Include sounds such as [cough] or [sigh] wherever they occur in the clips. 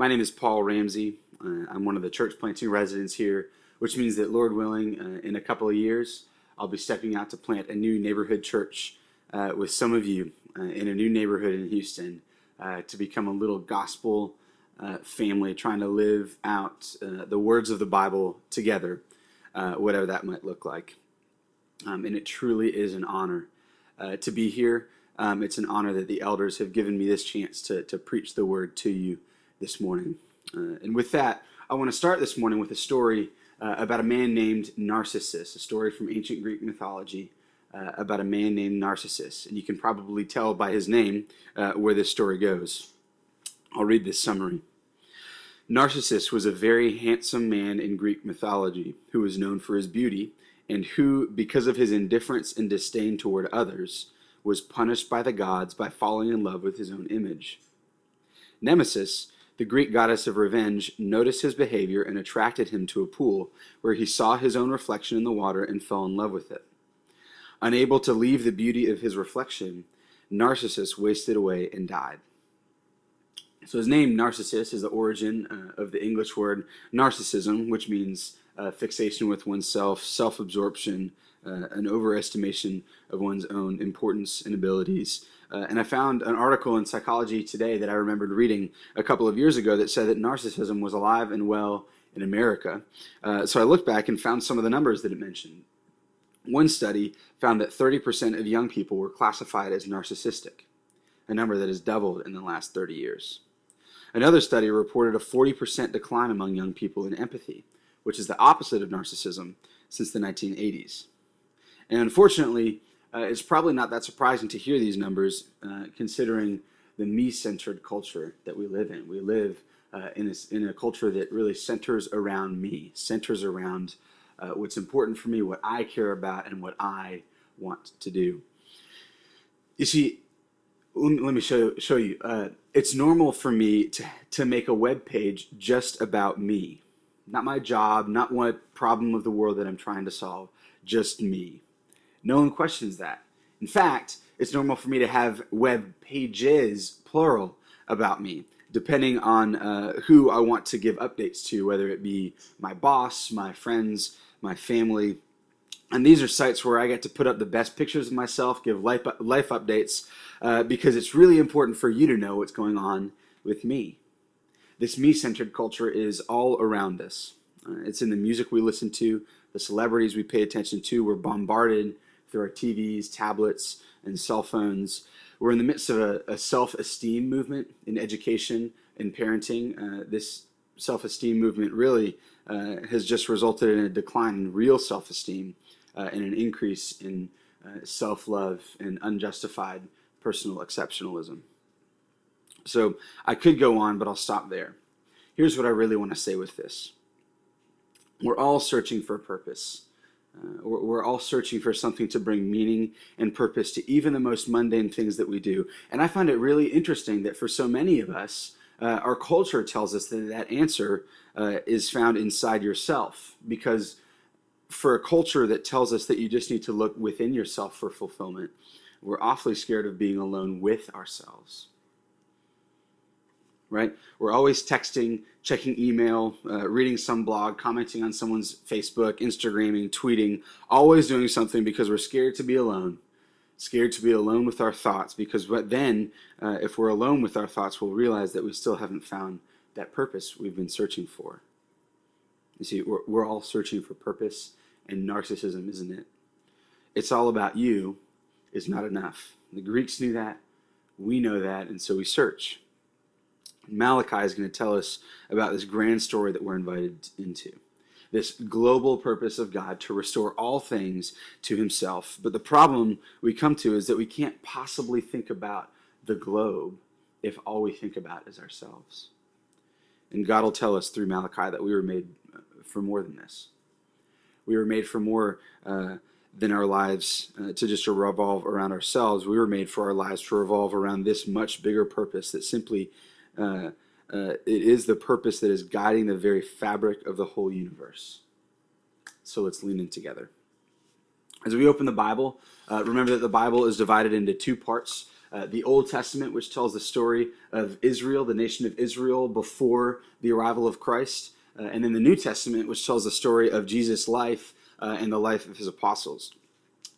My name is Paul Ramsey. Uh, I'm one of the church planting residents here, which means that, Lord willing, uh, in a couple of years, I'll be stepping out to plant a new neighborhood church uh, with some of you uh, in a new neighborhood in Houston uh, to become a little gospel uh, family trying to live out the words of the Bible together, whatever that might look like. Um, and it truly is an honor to be here. Um, it's an honor that the elders have given me this chance to, to preach the word to you this morning. Uh, and with that, I want to start this morning with a story uh, about a man named Narcissus, a story from ancient Greek mythology uh, about a man named Narcissus. And you can probably tell by his name uh, where this story goes. I'll read this summary. Narcissus was a very handsome man in Greek mythology who was known for his beauty and who, because of his indifference and disdain toward others, was punished by the gods by falling in love with his own image. Nemesis, the Greek goddess of revenge, noticed his behavior and attracted him to a pool where he saw his own reflection in the water and fell in love with it. Unable to leave the beauty of his reflection, Narcissus wasted away and died. So his name, Narcissus, is the origin uh, of the English word narcissism, which means uh, fixation with oneself, self absorption, uh, an overestimation of one's own importance and abilities. Uh, and I found an article in Psychology Today that I remembered reading a couple of years ago that said that narcissism was alive and well in America. Uh, so I looked back and found some of the numbers that it mentioned. One study found that 30% of young people were classified as narcissistic, a number that has doubled in the last 30 years. Another study reported a 40% decline among young people in empathy, which is the opposite of narcissism, since the 1980s. And unfortunately, uh, it's probably not that surprising to hear these numbers, uh, considering the me-centered culture that we live in. We live uh, in, a, in a culture that really centers around me, centers around uh, what's important for me, what I care about, and what I want to do. You see, let me, show, show you. Uh, it's normal for me to, to make a web page just about me, not my job, not what problem of the world that I'm trying to solve, just me. No one questions that. In fact, it's normal for me to have web pages, plural, about me, depending on uh, who I want to give updates to, whether it be my boss, my friends, my family. And these are sites where I get to put up the best pictures of myself, give life, life updates, uh, because it's really important for you to know what's going on with me. This me centered culture is all around us. Uh, it's in the music we listen to, the celebrities we pay attention to. We're bombarded through our TVs, tablets, and cell phones. We're in the midst of a, a self esteem movement in education and parenting. Uh, this self esteem movement really uh, has just resulted in a decline in real self esteem uh, and an increase in uh, self love and unjustified personal exceptionalism. So I could go on, but I'll stop there. Here's what I really want to say with this we're all searching for a purpose. Uh, we're, all searching for something to bring meaning and purpose to even the most mundane things that we do. And I find it really interesting that for so many of us, uh, our culture tells us that that answer uh, is found inside yourself. Because for a culture that tells us that you just need to look within yourself for fulfillment, we're awfully scared of being alone with ourselves right? We're always texting, checking email, uh, reading some blog, commenting on someone's Facebook, Instagramming, tweeting, always doing something because we're scared to be alone. Scared to be alone with our thoughts because what then, uh, if we're alone with our thoughts, we'll realize that we still haven't found that purpose we've been searching for. You see, we're, we're all searching for purpose and narcissism, isn't it? It's all about you is not enough. The Greeks knew that. We know that, and so we search. Malachi is going to tell us about this grand story that we're invited into. This global purpose of God to restore all things to Himself. But the problem we come to is that we can't possibly think about the globe if all we think about is ourselves. And God will tell us through Malachi that we were made for more than this. We were made for more uh, than our lives uh, to just revolve around ourselves. We were made for our lives to revolve around this much bigger purpose that simply uh, uh, it is the purpose that is guiding the very fabric of the whole universe. So let's lean in together. As we open the Bible, uh, remember that the Bible is divided into two parts. uh, the Old Testament, which tells the story of Israel, the nation of Israel, before the arrival of Christ, uh, and then the New Testament, which tells the story of Jesus' life uh, and the life of his apostles.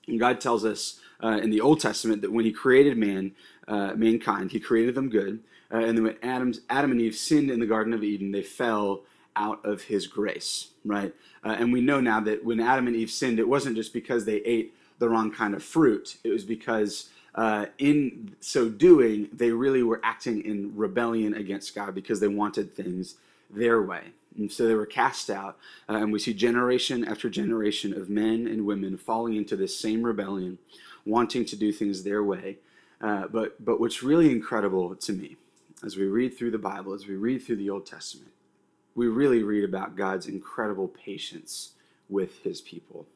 And God tells us uh, in the Old Testament that when He created man, uh, mankind, He created them good, uh, and then when Adam's, Adam and Eve sinned in the Garden of Eden, they fell out of His grace, right? and we know now that when Adam and Eve sinned, it wasn't just because they ate the wrong kind of fruit; it was because uh, in so doing, they really were acting in rebellion against God because they wanted things their way. And so they were cast out. Uh, and we see generation after generation of men and women falling into this same rebellion, wanting to do things their way. Uh, but, but what's really incredible to me, as we read through the Bible, as we read through the Old Testament, we really read about God's incredible patience with his people.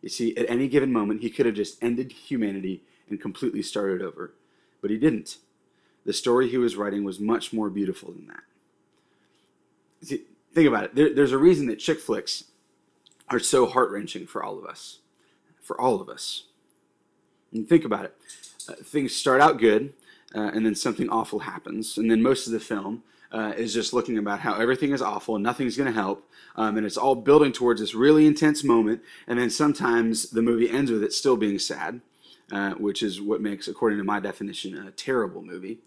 You see, at any given moment, he could have just ended humanity and completely started over. But he didn't. The story he was writing was much more beautiful than that. See, think about it. There, there's a reason that chick flicks are so heart wrenching for all of us. For all of us. And think about it. Uh, things start out good, uh, and then something awful happens. And then most of the film uh, is just looking about how everything is awful and nothing's going to help. Um, and it's all building towards this really intense moment. And then sometimes the movie ends with it still being sad. Uh, which is what makes, according to my definition, a terrible movie.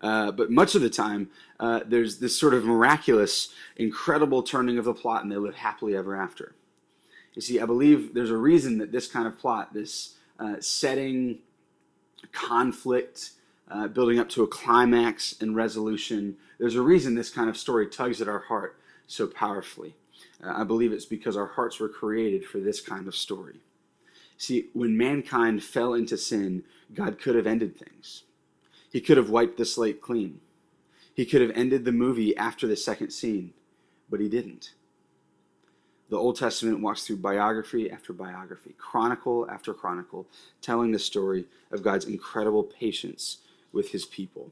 Uh, but much of the time, uh, there's this sort of miraculous, incredible turning of the plot, and they live happily ever after. You see, I believe there's a reason that this kind of plot, this uh, setting, conflict, uh, building up to a climax and resolution, there's a reason this kind of story tugs at our heart so powerfully. I believe it's because our hearts were created for this kind of story. See, when mankind fell into sin, God could have ended things. He could have wiped the slate clean. He could have ended the movie after the second scene, but he didn't. The Old Testament walks through biography after biography, chronicle after chronicle, telling the story of God's incredible patience with his people.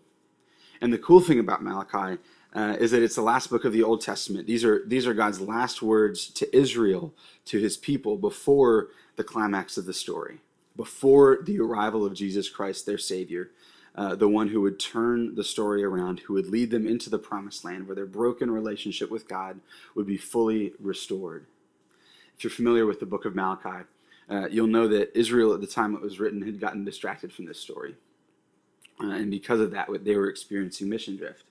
And the cool thing about Malachi uh, is that it's the last book of the Old Testament. These are these are God's last words to Israel, to His people, before the climax of the story, before the arrival of Jesus Christ, their Savior, uh, the one who would turn the story around, who would lead them into the Promised Land, where their broken relationship with God would be fully restored. If you're familiar with the book of Malachi, uh, you'll know that Israel, at the time it was written, had gotten distracted from this story. Uh, and because of that, they were experiencing mission drift.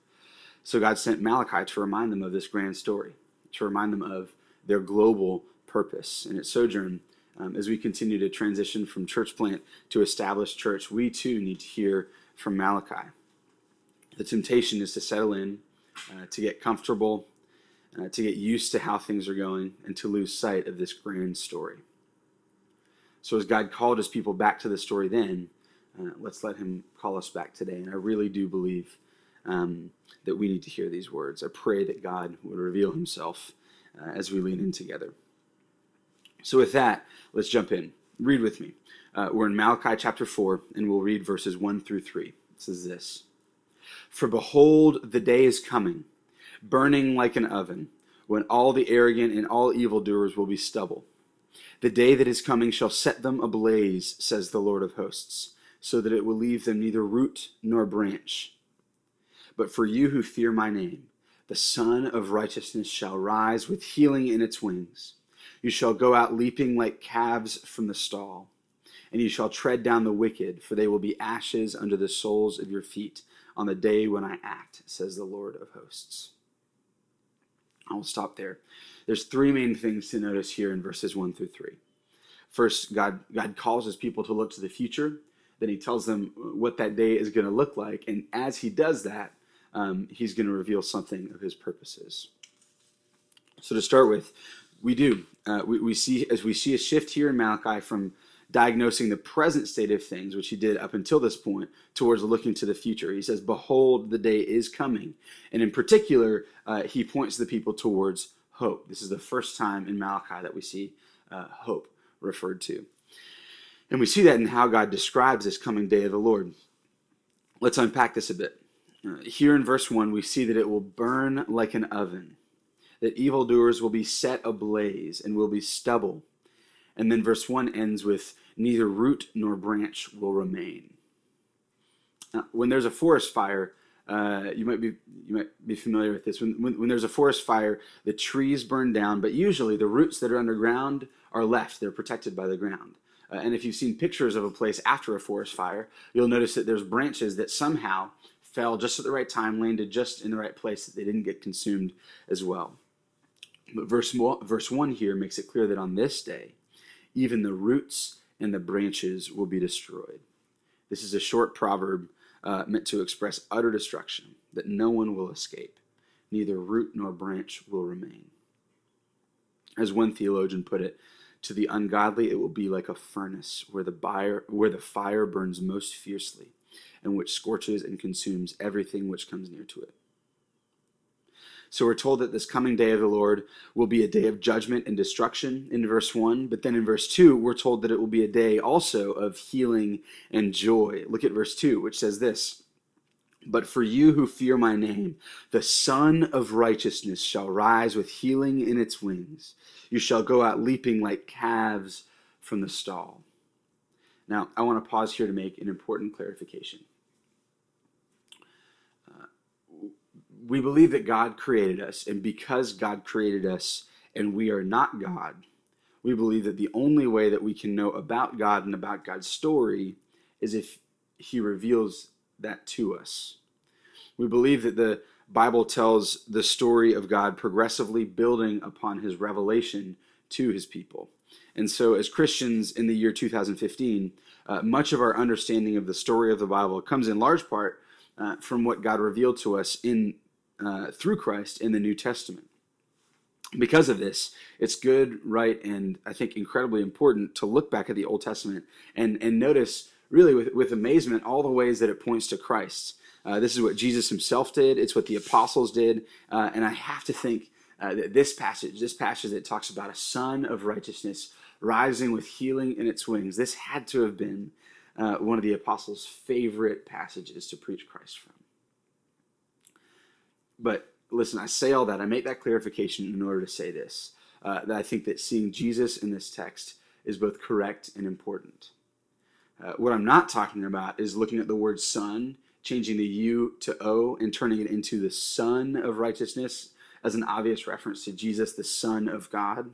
So God sent Malachi to remind them of this grand story, to remind them of their global purpose. And at Sojourn, um, as we continue to transition from church plant to established church, we too need to hear from Malachi. The temptation is to settle in, uh, to get comfortable, uh, to get used to how things are going, and to lose sight of this grand story. So, as God called his people back to the story then, uh, let's let him call us back today. And I really do believe um, that we need to hear these words. I pray that God would reveal himself uh, as we lean in together. So, with that, let's jump in. Read with me. Uh, we're in Malachi chapter 4, and we'll read verses 1 through 3. It says this For behold, the day is coming, burning like an oven, when all the arrogant and all evildoers will be stubble. The day that is coming shall set them ablaze, says the Lord of hosts, so that it will leave them neither root nor branch. But for you who fear my name, the Sun of Righteousness shall rise with healing in its wings. You shall go out leaping like calves from the stall, and you shall tread down the wicked, for they will be ashes under the soles of your feet on the day when I act, says the Lord of hosts. I will stop there. There's three main things to notice here in verses 1 through 3. First, God, God calls his people to look to the future. Then he tells them what that day is going to look like. And as he does that, um, he's going to reveal something of his purposes. So to start with, we do. Uh, we, we see as we see a shift here in Malachi from diagnosing the present state of things, which he did up until this point, towards looking to the future. He says, "Behold, the day is coming," and in particular, uh, he points the people towards hope. This is the first time in Malachi that we see uh, hope referred to, and we see that in how God describes this coming day of the Lord. Let's unpack this a bit. Uh, here in verse 1, we see that it will burn like an oven, that evildoers will be set ablaze and will be stubble. And then verse 1 ends with, neither root nor branch will remain. Uh, when there's a forest fire, uh, you might be you might be familiar with this. When, when when there's a forest fire, the trees burn down, but usually the roots that are underground are left. They're protected by the ground. Uh, and if you've seen pictures of a place after a forest fire, you'll notice that there's branches that somehow fell just at the right time, landed just in the right place, that they didn't get consumed as well. But verse, verse 1 here makes it clear that on this day, even the roots and the branches will be destroyed. This is a short proverb uh, meant to express utter destruction, that no one will escape, neither root nor branch will remain. As one theologian put it, to the ungodly it will be like a furnace where the, buyer, where the fire burns most fiercely and which scorches and consumes everything which comes near to it. So we're told that this coming day of the Lord will be a day of judgment and destruction in verse 1. But then in verse 2, we're told that it will be a day also of healing and joy. Look at verse 2, which says this But for you who fear my name, the Sun of Righteousness shall rise with healing in its wings. You shall go out leaping like calves from the stall. Now, I want to pause here to make an important clarification. Uh, we believe that God created us, and because God created us and we are not God, we believe that the only way that we can know about God and about God's story is if He reveals that to us. We believe that the Bible tells the story of God progressively building upon His revelation to His people. And so, as Christians in the year 2015, uh, much of our understanding of the story of the Bible comes in large part uh, from what God revealed to us in uh, through Christ in the New Testament. Because of this, it's good, right, and I think incredibly important to look back at the Old Testament and, and notice, really, with, with amazement, all the ways that it points to Christ. Uh, this is what Jesus himself did, it's what the apostles did, uh, and I have to think uh, that this passage, this passage that talks about a sun of righteousness rising with healing in its wings, this had to have been uh, one of the apostles' favorite passages to preach Christ from. But listen, I say all that, I make that clarification in order to say this uh, that I think that seeing Jesus in this text is both correct and important. Uh, what I'm not talking about is looking at the word son, changing the U to O, and turning it into the Sun of righteousness as an obvious reference to Jesus, the Son of God.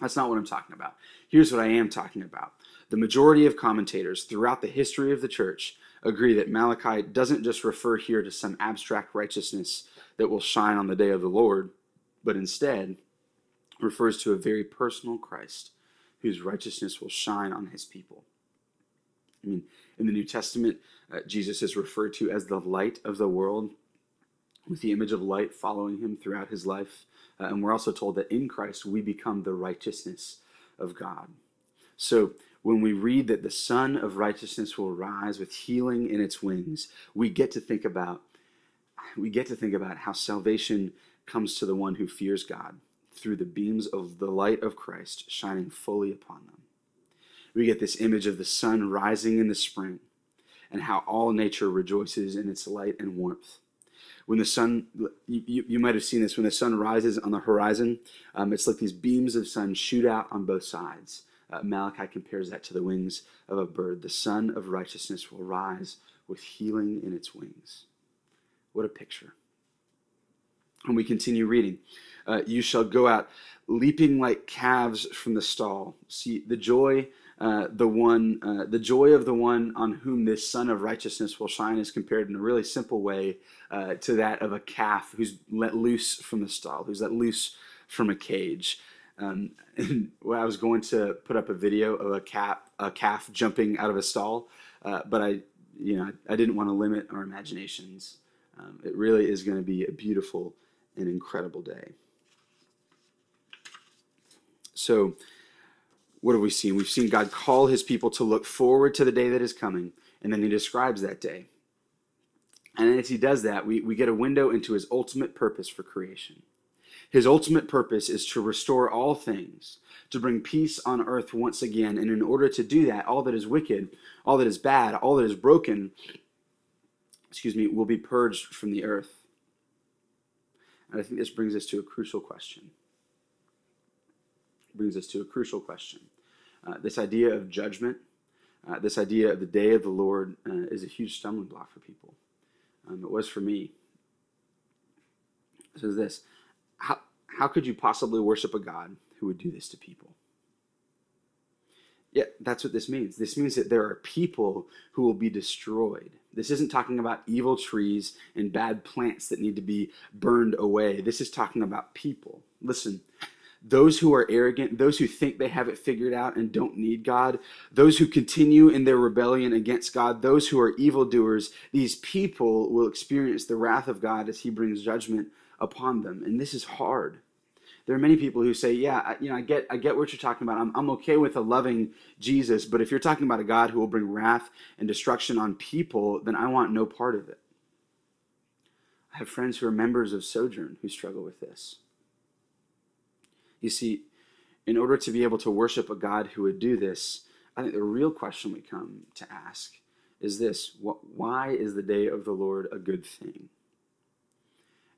That's not what I'm talking about. Here's what I am talking about. The majority of commentators throughout the history of the church agree that Malachi doesn't just refer here to some abstract righteousness that will shine on the day of the Lord, but instead refers to a very personal Christ whose righteousness will shine on his people. I mean, in the New Testament, uh, Jesus is referred to as the light of the world, with the image of light following him throughout his life. Uh, and we're also told that in Christ we become the righteousness of God. So when we read that the Sun of Righteousness will rise with healing in its wings, we get to think about we get to think about how salvation comes to the one who fears God through the beams of the light of Christ shining fully upon them. We get this image of the sun rising in the spring and how all nature rejoices in its light and warmth. When the sun, you, you might have seen this, when the sun rises on the horizon, um, it's like these beams of sun shoot out on both sides. Uh, Malachi compares that to the wings of a bird. The sun of righteousness will rise with healing in its wings. What a picture. And we continue reading. Uh, you shall go out leaping like calves from the stall. See, the joy. Uh, the one, uh, the joy of the one on whom this sun of righteousness will shine is compared in a really simple way uh, to that of a calf who's let loose from the stall, who's let loose from a cage. Um, [laughs] when I was going to put up a video of a calf, a calf jumping out of a stall, uh, but I, you know, I, I, didn't want to limit our imaginations. Um, it really is going to be a beautiful and incredible day. So, what have we seen? We've seen God call his people to look forward to the day that is coming, and then he describes that day. And as he does that, we, we get a window into his ultimate purpose for creation. His ultimate purpose is to restore all things, to bring peace on earth once again. And in order to do that, all that is wicked, all that is bad, all that is broken, excuse me, will be purged from the earth. And I think this brings us to a crucial question. Brings us to a crucial question. Uh, this idea of judgment uh, this idea of the day of the Lord uh, is a huge stumbling block for people. Um, it was for me. It says this how, how could you possibly worship a God who would do this to people? Yeah, that's what this means. This means that there are people who will be destroyed. This isn't talking about evil trees and bad plants that need to be burned away. This is talking about people. Listen, those who are arrogant, those who think they have it figured out and don't need God, those who continue in their rebellion against God, those who are evildoers, these people will experience the wrath of God as He brings judgment upon them. And this is hard. There are many people who say, "Yeah, you know, I get, I get what you're talking about. I'm, I'm okay with a loving Jesus, but if you're talking about a God who will bring wrath and destruction on people, then I want no part of it." I have friends who are members of Sojourn who struggle with this. You see, in order to be able to worship a God who would do this, I think the real question we come to ask is this why is the day of the Lord a good thing?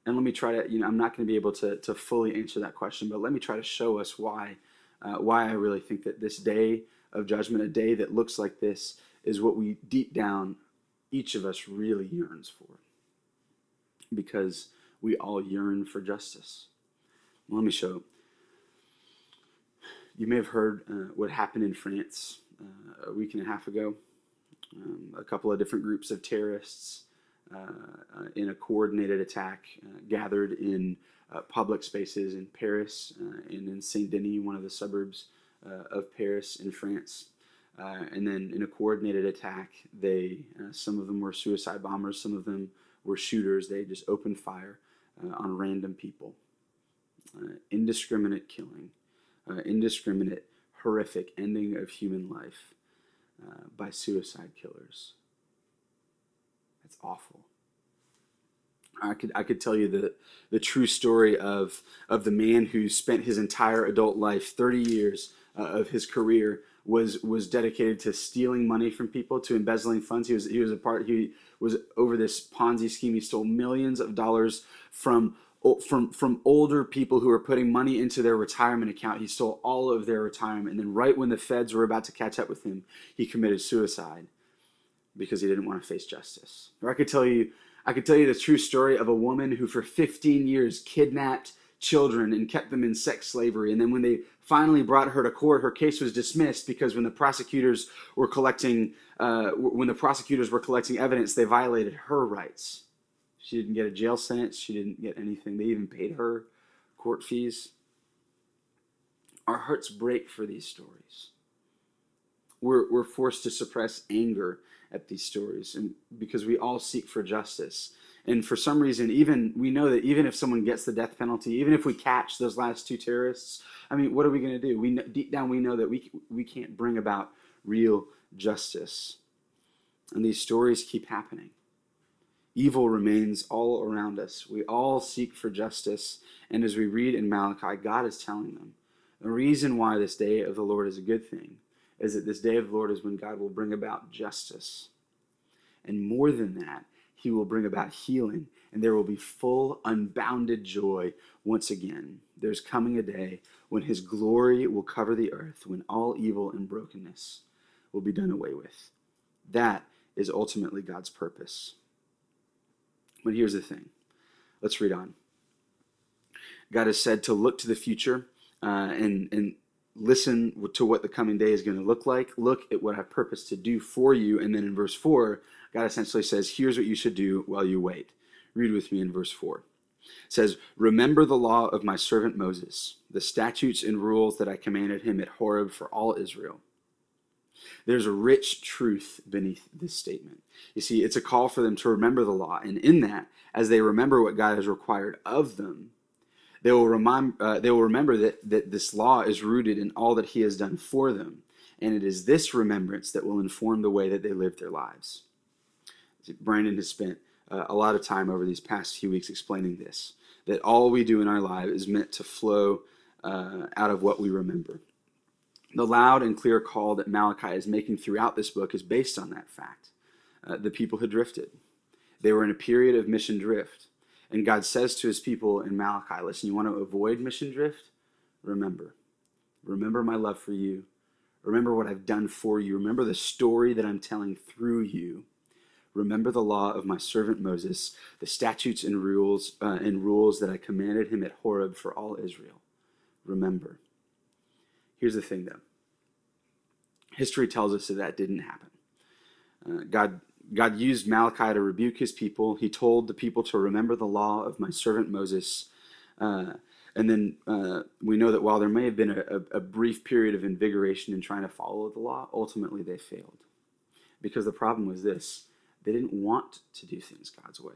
And let me try to, you know, I'm not going to be able to, to fully answer that question, but let me try to show us why, uh, why I really think that this day of judgment, a day that looks like this, is what we deep down, each of us really yearns for. Because we all yearn for justice. Let me show. You may have heard uh, what happened in France uh, a week and a half ago. Um, a couple of different groups of terrorists uh, uh, in a coordinated attack uh, gathered in public spaces in Paris and in Saint Denis, one of the suburbs of Paris in France. and then in a coordinated attack, they some of them were suicide bombers, some of them were shooters. They just opened fire on random people. indiscriminate killing, indiscriminate, horrific ending of human life uh, by suicide killers. That's awful. I could I could tell you the the true story of of the man who spent his entire adult life, 30 years uh, of his career was was dedicated to stealing money from people, to embezzling funds. He was he was a part he was over this Ponzi scheme. He stole millions of dollars from from from older people who were putting money into their retirement account. He stole all of their retirement, and then right when the feds were about to catch up with him, he committed suicide because he didn't want to face justice. Or I could tell you, I could tell you the true story of a woman who for 15 years kidnapped children and kept them in sex slavery. And then when they finally brought her to court, her case was dismissed because when the prosecutors were collecting, uh, when the prosecutors were collecting evidence, they violated her rights. She didn't get a jail sentence. She didn't get anything. They even paid her court fees. Our hearts break for these stories. We're, we're forced to suppress anger at these stories and because we all seek for justice and for some reason even we know that even if someone gets the death penalty even if we catch those last two terrorists i mean what are we going to do we know, deep down we know that we we can't bring about real justice and these stories keep happening evil remains all around us we all seek for justice and as we read in malachi god is telling them the reason why this day of the lord is a good thing is that this day of the Lord is when God will bring about justice. And more than that, he will bring about healing, and there will be full, unbounded joy once again. There's coming a day when his glory will cover the earth, when all evil and brokenness will be done away with. That is ultimately God's purpose. But here's the thing let's read on. God has said to look to the future uh, and, and listen to what the coming day is going to look like. Look at what I purpose to do for you. And then in verse 4, God essentially says, Here's what you should do while you wait. Read with me in verse 4. It says, Remember the law of my servant Moses, the statutes and rules that I commanded him at Horeb for all Israel. There's a rich truth beneath this statement. You see, it's a call for them to remember the law. And in that, as they remember what God has required of them, they will, remind, uh, they will remember that, that this law is rooted in all that He has done for them. And it is this remembrance that will inform the way that they live their lives. Brandon has spent uh, a lot of time over these past few weeks explaining this that all we do in our life is meant to flow uh, out of what we remember. The loud and clear call that Malachi is making throughout this book is based on that fact. Uh, the people had drifted, they were in a period of mission drift. And God says to his people in Malachi, listen, you want to avoid mission drift? Remember. Remember my love for you. Remember what I've done for you. Remember the story that I'm telling through you. Remember the law of my servant Moses, the statutes and rules uh, and rules that I commanded him at Horeb for all Israel. Remember. Here's the thing, though. History tells us that that didn't happen. Uh, God, God used Malachi to rebuke his people. He told the people to remember the law of my servant Moses. Uh, and then uh, we know that while there may have been a, a, brief period of invigoration in trying to follow the law, ultimately they failed. Because the problem was this they didn't want to do things God's way.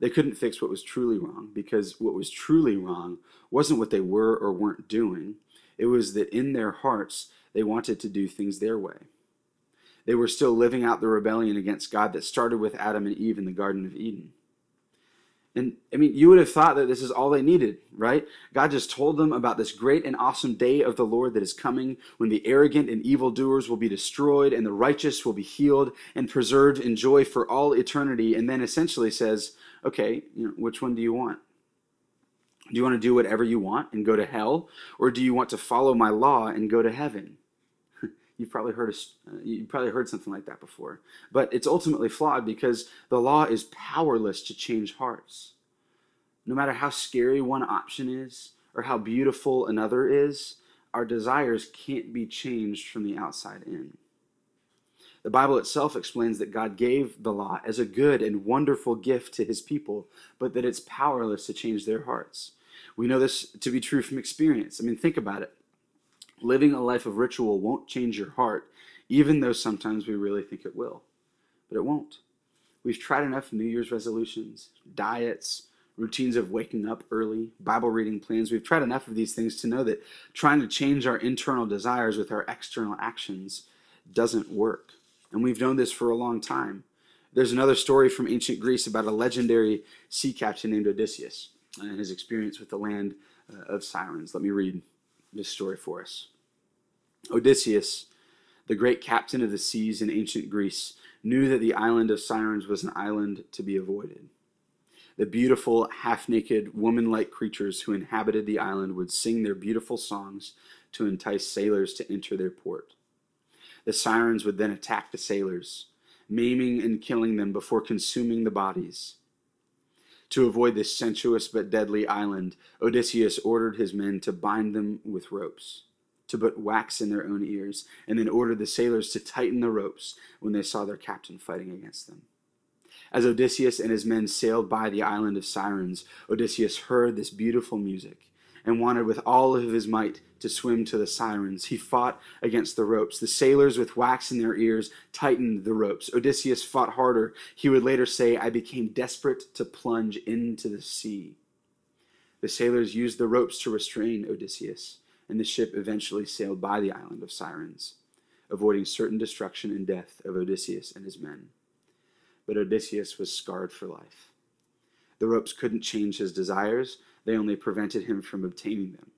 They couldn't fix what was truly wrong because what was truly wrong wasn't what they were or weren't doing. It was that in their hearts they wanted to do things their way. They were still living out the rebellion against God that started with Adam and Eve in the Garden of Eden. And I mean, you would have thought that this is all they needed, right? God just told them about this great and awesome day of the Lord that is coming when the arrogant and evildoers will be destroyed and the righteous will be healed and preserved in joy for all eternity. And then essentially says, okay, you know, which one do you want? Do you want to do whatever you want and go to hell? Or do you want to follow my law and go to heaven? [laughs] You've probably heard a, uh, you probably heard something like that before. But it's ultimately flawed because the law is powerless to change hearts. No matter how scary one option is or how beautiful another is, our desires can't be changed from the outside in. The Bible itself explains that God gave the law as a good and wonderful gift to his people, but that it's powerless to change their hearts. We know this to be true from experience. I mean, think about it. Living a life of ritual won't change your heart, even though sometimes we really think it will. But it won't. We've tried enough New Year's resolutions, diets, routines of waking up early, Bible reading plans. We've tried enough of these things to know that trying to change our internal desires with our external actions doesn't work. And we've known this for a long time. There's another story from ancient Greece about a legendary sea captain named Odysseus and his experience with the land uh, of sirens. Let me read this story for us. Odysseus, the great captain of the seas in ancient Greece, knew that the island of Sirens was an island to be avoided. The beautiful, half naked, woman like creatures who inhabited the island would sing their beautiful songs to entice sailors to enter their port. The sirens would then attack the sailors, maiming and killing them before consuming the bodies. To avoid this sensuous but deadly island, Odysseus ordered his men to bind them with ropes, to put wax in their own ears, and then ordered the sailors to tighten the ropes when they saw their captain fighting against them. As Odysseus and his men sailed by the island of Sirens, Odysseus heard this beautiful music and wanted with all of his might to swim to the sirens. He fought against the ropes. The sailors, with wax in their ears, tightened the ropes. Odysseus fought harder. He would later say, I became desperate to plunge into the sea. The sailors used the ropes to restrain Odysseus, and the ship eventually sailed by the island of Sirens, avoiding certain destruction and death of Odysseus and his men. But Odysseus was scarred for life. The ropes couldn't change his desires, they only prevented him from obtaining them.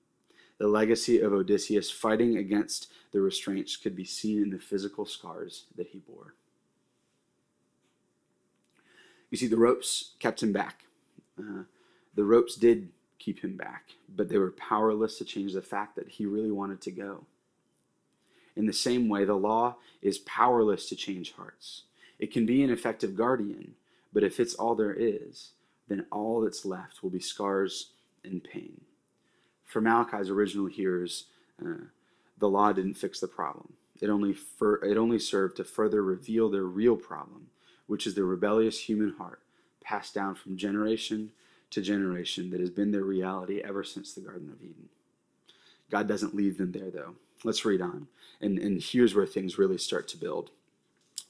The legacy of Odysseus fighting against the restraints could be seen in the physical scars that he bore. You see, the ropes kept him back. Uh, the ropes did keep him back, but they were powerless to change the fact that he really wanted to go. In the same way, the law is powerless to change hearts. It can be an effective guardian, but if it's all there is, then all that's left will be scars and pain. For Malachi's original hearers, uh, the law didn't fix the problem. It only, fur- it only served to further reveal their real problem, which is the rebellious human heart passed down from generation to generation that has been their reality ever since the Garden of Eden. God doesn't leave them there, though. Let's read on. And, and here's where things really start to build.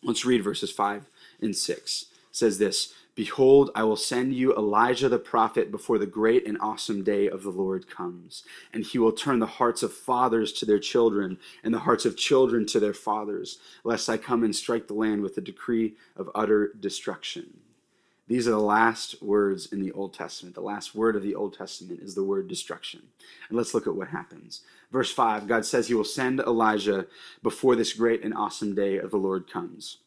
Let's read verses 5 and 6. It says this Behold, I will send you Elijah the prophet before the great and awesome day of the Lord comes. And he will turn the hearts of fathers to their children, and the hearts of children to their fathers, lest I come and strike the land with a decree of utter destruction. These are the last words in the Old Testament. The last word of the Old Testament is the word destruction. And let's look at what happens. Verse 5 God says he will send Elijah before this great and awesome day of the Lord comes.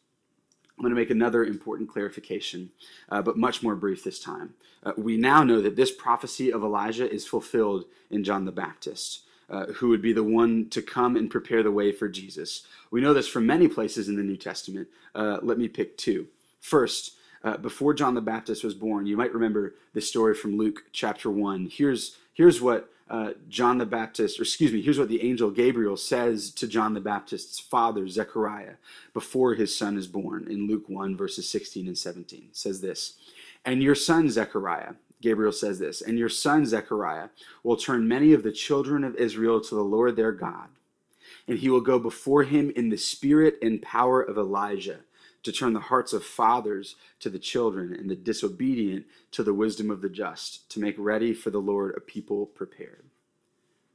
I'm going to make another important clarification, uh, but much more brief this time. Uh, we now know that this prophecy of Elijah is fulfilled in John the Baptist. uh, who would be the one to come and prepare the way for Jesus. We know this from many places in the New Testament. Uh, let me pick two. First, uh, before John the Baptist was born, you might remember this story from Luke chapter 1. Here's, here's what uh, John the Baptist, or excuse me, here's what the angel Gabriel says to John the Baptist's father, Zechariah, before his son is born in Luke 1, verses 16 and 17. It says this And your son, Zechariah, Gabriel says this, and your son, Zechariah, will turn many of the children of Israel to the Lord their God, and he will go before him in the spirit and power of Elijah to turn the hearts of fathers to the children and the disobedient to the wisdom of the just, to make ready for the Lord a people prepared.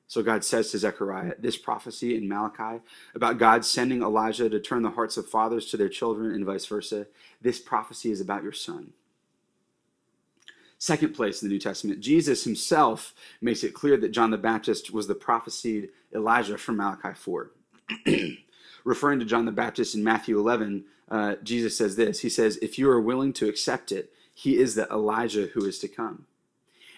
So God says to Zechariah, this prophecy in Malachi about God sending Elijah to turn the hearts of fathers to their children and vice versa, this prophecy is about your son. Second place in the New Testament, Jesus himself makes it clear that John the Baptist was the prophesied Elijah from Malachi 4. [clears throat] Referring to John the Baptist in Matthew 11, uh, Jesus says this He says, If you are willing to accept it, he is the Elijah who is to come.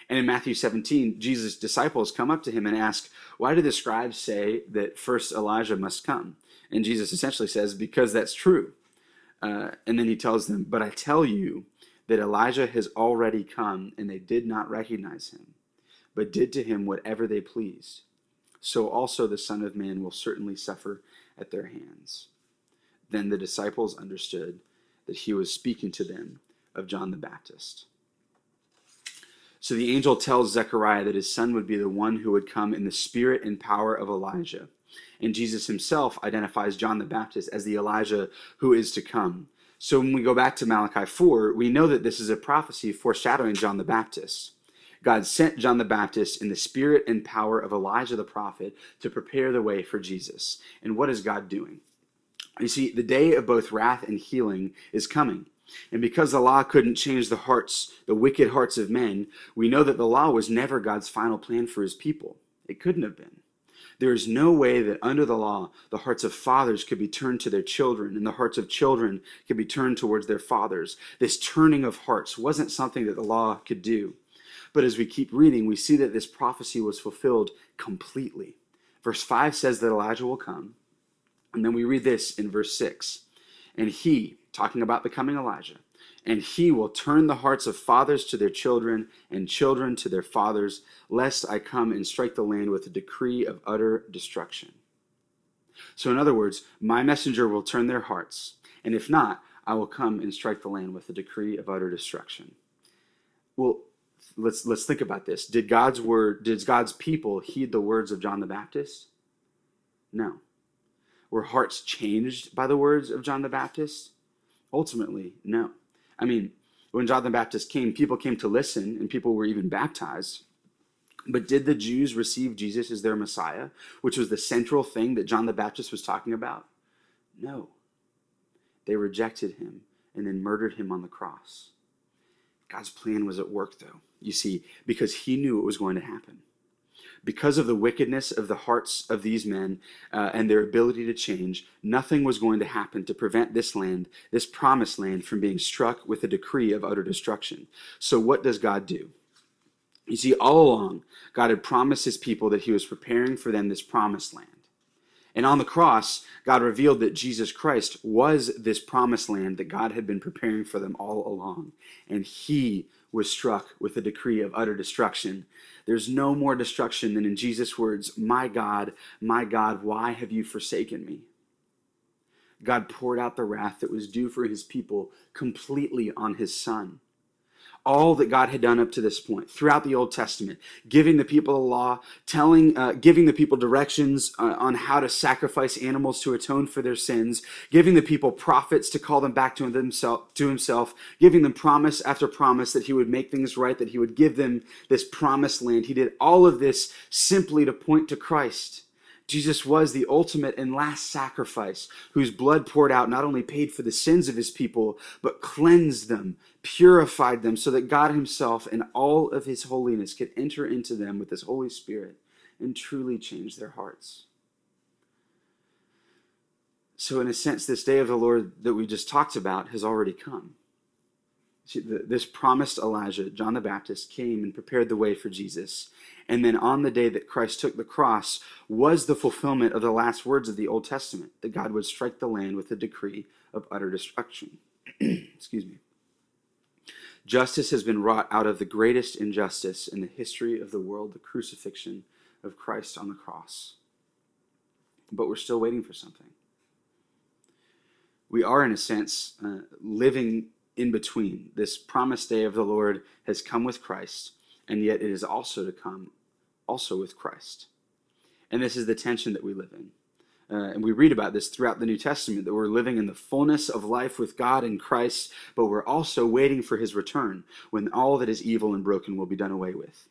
And in Matthew 17, Jesus' disciples come up to him and ask, Why do the scribes say that first Elijah must come? And Jesus essentially says, Because that's true. Uh, and then he tells them, But I tell you that Elijah has already come, and they did not recognize him, but did to him whatever they pleased. So also the Son of Man will certainly suffer at their hands. Then the disciples understood that he was speaking to them of John the Baptist. So the angel tells Zechariah that his son would be the one who would come in the spirit and power of Elijah. And Jesus himself identifies John the Baptist as the Elijah who is to come. So when we go back to Malachi 4, we know that this is a prophecy foreshadowing John the Baptist. God sent John the Baptist in the spirit and power of Elijah the prophet to prepare the way for Jesus. And what is God doing? You see, the day of both wrath and healing is coming. And because the law couldn't change the hearts, the wicked hearts of men, we know that the law was never God's final plan for his people. It couldn't have been. There is no way that under the law, the hearts of fathers could be turned to their children, and the hearts of children could be turned towards their fathers. This turning of hearts wasn't something that the law could do. But as we keep reading, we see that this prophecy was fulfilled completely. Verse 5 says that Elijah will come, and then we read this in verse 6. And he, talking about the coming Elijah, and he will turn the hearts of fathers to their children and children to their fathers, lest I come and strike the land with a decree of utter destruction. So, in other words, my messenger will turn their hearts, and if not, I will come and strike the land with a decree of utter destruction. Well, let's let's think about this. Did God's word, did God's people heed the words of John the Baptist? No. Were hearts changed by the words of John the Baptist? Ultimately, no. I mean, when John the Baptist came, people came to listen and people were even baptized. But did the Jews receive Jesus as their Messiah, which was the central thing that John the Baptist was talking about? No. They rejected him and then murdered him on the cross. God's plan was at work, though, you see, because he knew it was going to happen because of the wickedness of the hearts of these men uh, and their ability to change, nothing was going to happen to prevent this land, this promised land, from being struck with a decree of utter destruction. So, what does God do? You see, all along, God had promised his people that he was preparing for them this promised land. And on the cross, God revealed that Jesus Christ was this promised land that God had been preparing for them all along. And he was struck with a decree of utter destruction there's no more destruction than in Jesus' words, My God, my God, why have you forsaken me? God poured out the wrath that was due for his people completely on his son all that God had done up to this point throughout the Old Testament, giving the people the law, telling, uh, giving the people directions uh, on how to sacrifice animals to atone for their sins, giving the people prophets to call them back to himself, to himself, giving them promise after promise that he would make things right, that he would give them this promised land. He did all of this simply to point to Christ. Jesus was the ultimate and last sacrifice, whose blood poured out not only paid for the sins of his people, but cleansed them, purified them, so that God himself and all of his holiness could enter into them with his Holy Spirit and truly change their hearts. So, in a sense, this day of the Lord that we just talked about has already come. This promised Elijah, John the Baptist, came and prepared the way for Jesus. And then on the day that Christ took the cross was the fulfillment of the last words of the Old Testament that God would strike the land with a decree of utter destruction. [clears throat] Excuse me. Justice has been wrought out of the greatest injustice in the history of the world, the crucifixion of Christ on the cross. But we're still waiting for something. We are, in a sense, uh, living in between. This promised day of the Lord has come with Christ, and yet it is also to come also with Christ. And this is the tension that we live in. Uh, and we read about this throughout the New Testament that we're living in the fullness of life with God in Christ, but we're also waiting for his return when all that is evil and broken will be done away with.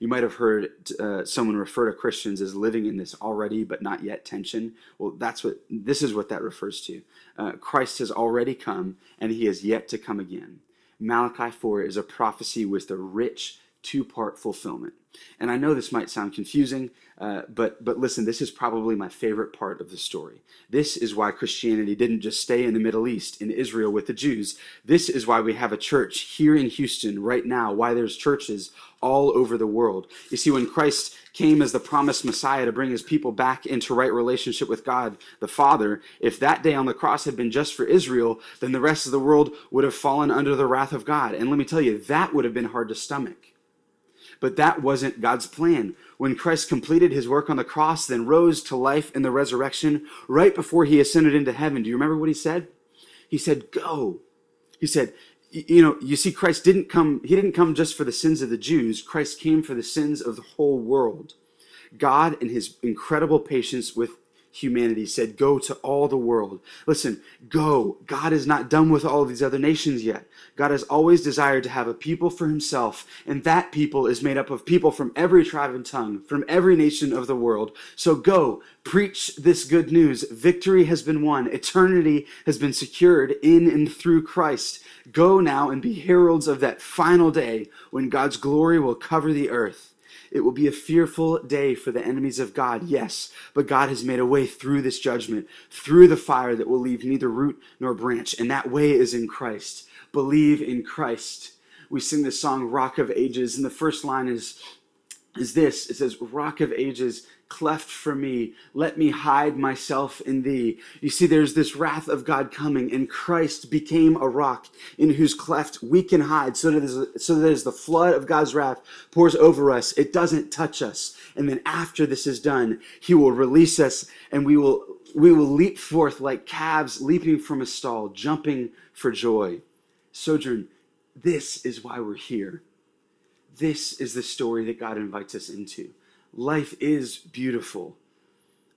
You might have heard uh, someone refer to Christians as living in this already but not yet tension. Well, that's what this is what that refers to. Uh, Christ has already come and he is yet to come again. Malachi 4 is a prophecy with a rich two part fulfillment. And I know this might sound confusing, uh, but but listen, this is probably my favorite part of the story. This is why Christianity didn't just stay in the Middle East, in Israel with the Jews. This is why we have a church here in Houston right now. Why there's churches all over the world. You see, when Christ came as the promised Messiah to bring his people back into right relationship with God the Father, if that day on the cross had been just for Israel, then the rest of the world would have fallen under the wrath of God. And let me tell you, that would have been hard to stomach. But that wasn't God's plan. When Christ completed his work on the cross, then rose to life in the resurrection, right before he ascended into heaven, do you remember what he said? He said, Go. He said, you know, you see, Christ didn't come, he didn't come just for the sins of the Jews. Christ came for the sins of the whole world. God, in his incredible patience with humanity said, Go to all the world. Listen, go. God is not done with all of these other nations yet. God has always desired to have a people for himself, and that people is made up of people from every tribe and tongue, from every nation of the world. So go, preach this good news. Victory has been won, eternity has been secured in and through Christ. Go now and be heralds of that final day when God's glory will cover the earth. It will be a fearful day for the enemies of God, yes, but God has made a way through this judgment, through the fire that will leave neither root nor branch, and that way is in Christ. Believe in Christ. We sing this song, Rock of Ages, and the first line is, is this it says, Rock of Ages, cleft for me. Let me hide myself in thee. You see, there's this wrath of God coming, and Christ became a rock in whose cleft we can hide so that, so that as the flood of God's wrath pours over us, it doesn't touch us. And then after this is done, he will release us and we will, we will leap forth like calves leaping from a stall, jumping for joy. Sojourn, this is why we're here. This is the story that God invites us into life is beautiful.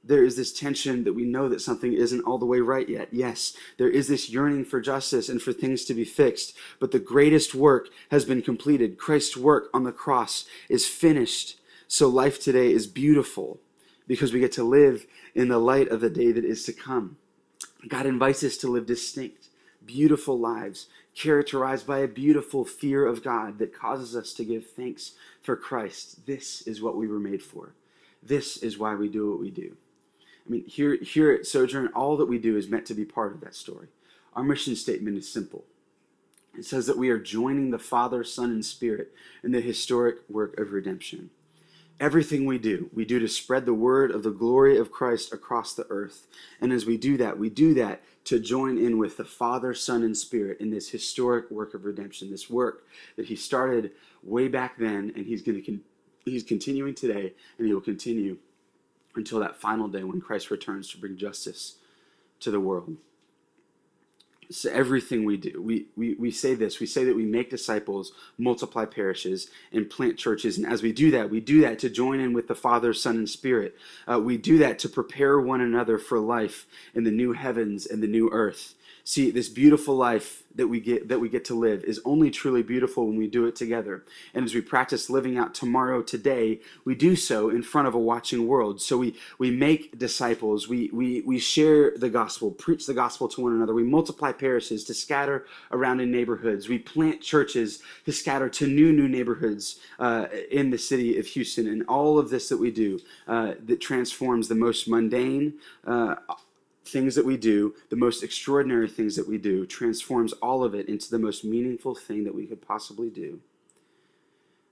There is this tension that we know that something isn't all the way right yet. Yes, there is this yearning for justice and for things to be fixed, but the greatest work has been completed. Christ's work on the cross is finished. So life today is beautiful because we get to live in the light of the day that is to come. God invites us to live distinct, beautiful lives characterized by a beautiful fear of God that causes us to give thanks for Christ. This is what we were made for. This is why we do what we do. I mean, here, here at Sojourn, all that we do is meant to be part of that story. Our mission statement is simple. It says that we are joining the Father, Son, and Spirit in the historic work of redemption. Everything we do, we do to spread the word of the glory of Christ across the earth. And as we do that, we do that to join in with the Father, Son, and Spirit in this historic work of redemption, this work that He started way back then, and He's going to con- He's continuing today, and He will continue until that final day when Christ returns to bring justice to the world. So everything we do, we, we, we say this, we say that we make disciples, multiply parishes, and plant churches. And as we do that, we do that to join in with the Father, Son, and Spirit. Uh, we do that to prepare one another for life in the new heavens and the new earth. See, this beautiful life that we get that we get to live is only truly beautiful when we do it together. And as we practice living out tomorrow today, we do so in front of a watching world. So we we make disciples, we we we share the gospel, preach the gospel to one another. We multiply parishes to scatter around in neighborhoods. We plant churches to scatter to new new neighborhoods uh, in the city of Houston. And all of this that we do uh, that transforms the most mundane. Uh, things that we do, the most extraordinary things that we do, transforms all of it into the most meaningful thing that we could possibly do.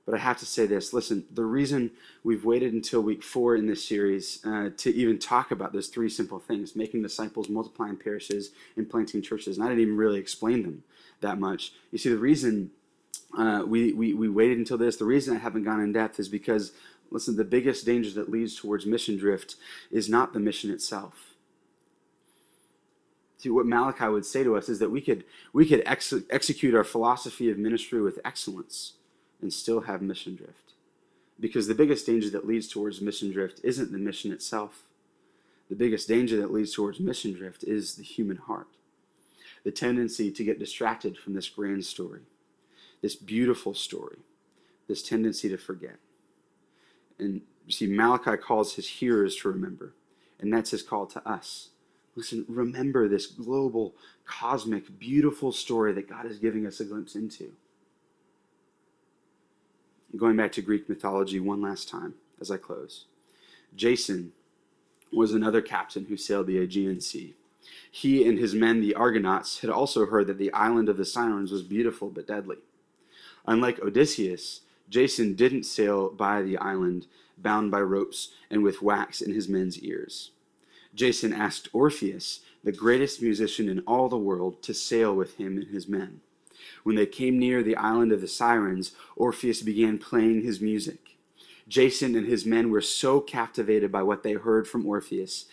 But I have to say this listen, the reason we've waited until week four in this series uh, to even talk about those three simple things making disciples, multiplying parishes, and planting churches, and I didn't even really explain them that much. You see, the reason uh, we, we, we waited until this, the reason I haven't gone in depth is because, listen, the biggest danger that leads towards mission drift is not the mission itself. What Malachi would say to us is that we could, we could ex- execute our philosophy of ministry with excellence and still have mission drift. Because the biggest danger that leads towards mission drift isn't the mission itself. The biggest danger that leads towards mission drift is the human heart. The tendency to get distracted from this grand story, this beautiful story, this tendency to forget. And you see, Malachi calls his hearers to remember, and that's his call to us. Listen, remember this global, cosmic, beautiful story that God is giving us a glimpse into going back to Greek mythology one last time as I close. Jason was another captain who sailed the Aegean Sea. He and his men, the Argonauts, had also heard that the island of the Sirens was beautiful but deadly. Unlike Odysseus, Jason didn't sail by the island bound by ropes and with wax in his men's ears. Jason asked Orpheus, the greatest musician in all the world, to sail with him and his men. When they came near the island of the Sirens, Orpheus began playing his music. Jason and his men were so captivated by what they heard from Orpheus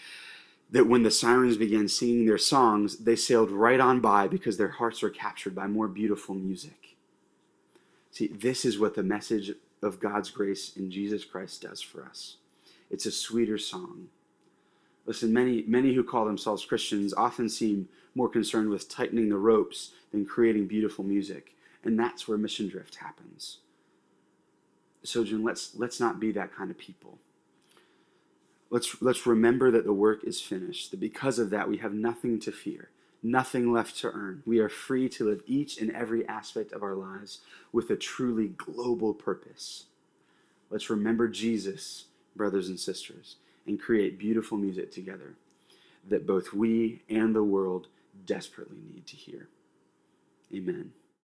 that when the sirens began singing their songs, they sailed right on by because their hearts were captured by more beautiful music. See, this is what the message of God's grace in Jesus Christ does for us. It's a sweeter song. Listen, many, many who call themselves Christians often seem more concerned with tightening the ropes than creating beautiful music. And that's where mission drift happens. Sojourn, let's, let's not be that kind of people. Let's, let's remember that the work is finished, that because of that, we have nothing to fear, nothing left to earn. We are free to live each and every aspect of our lives with a truly global purpose. Let's remember Jesus, brothers and sisters and create beautiful music together that both we and the world desperately need to hear. Amen.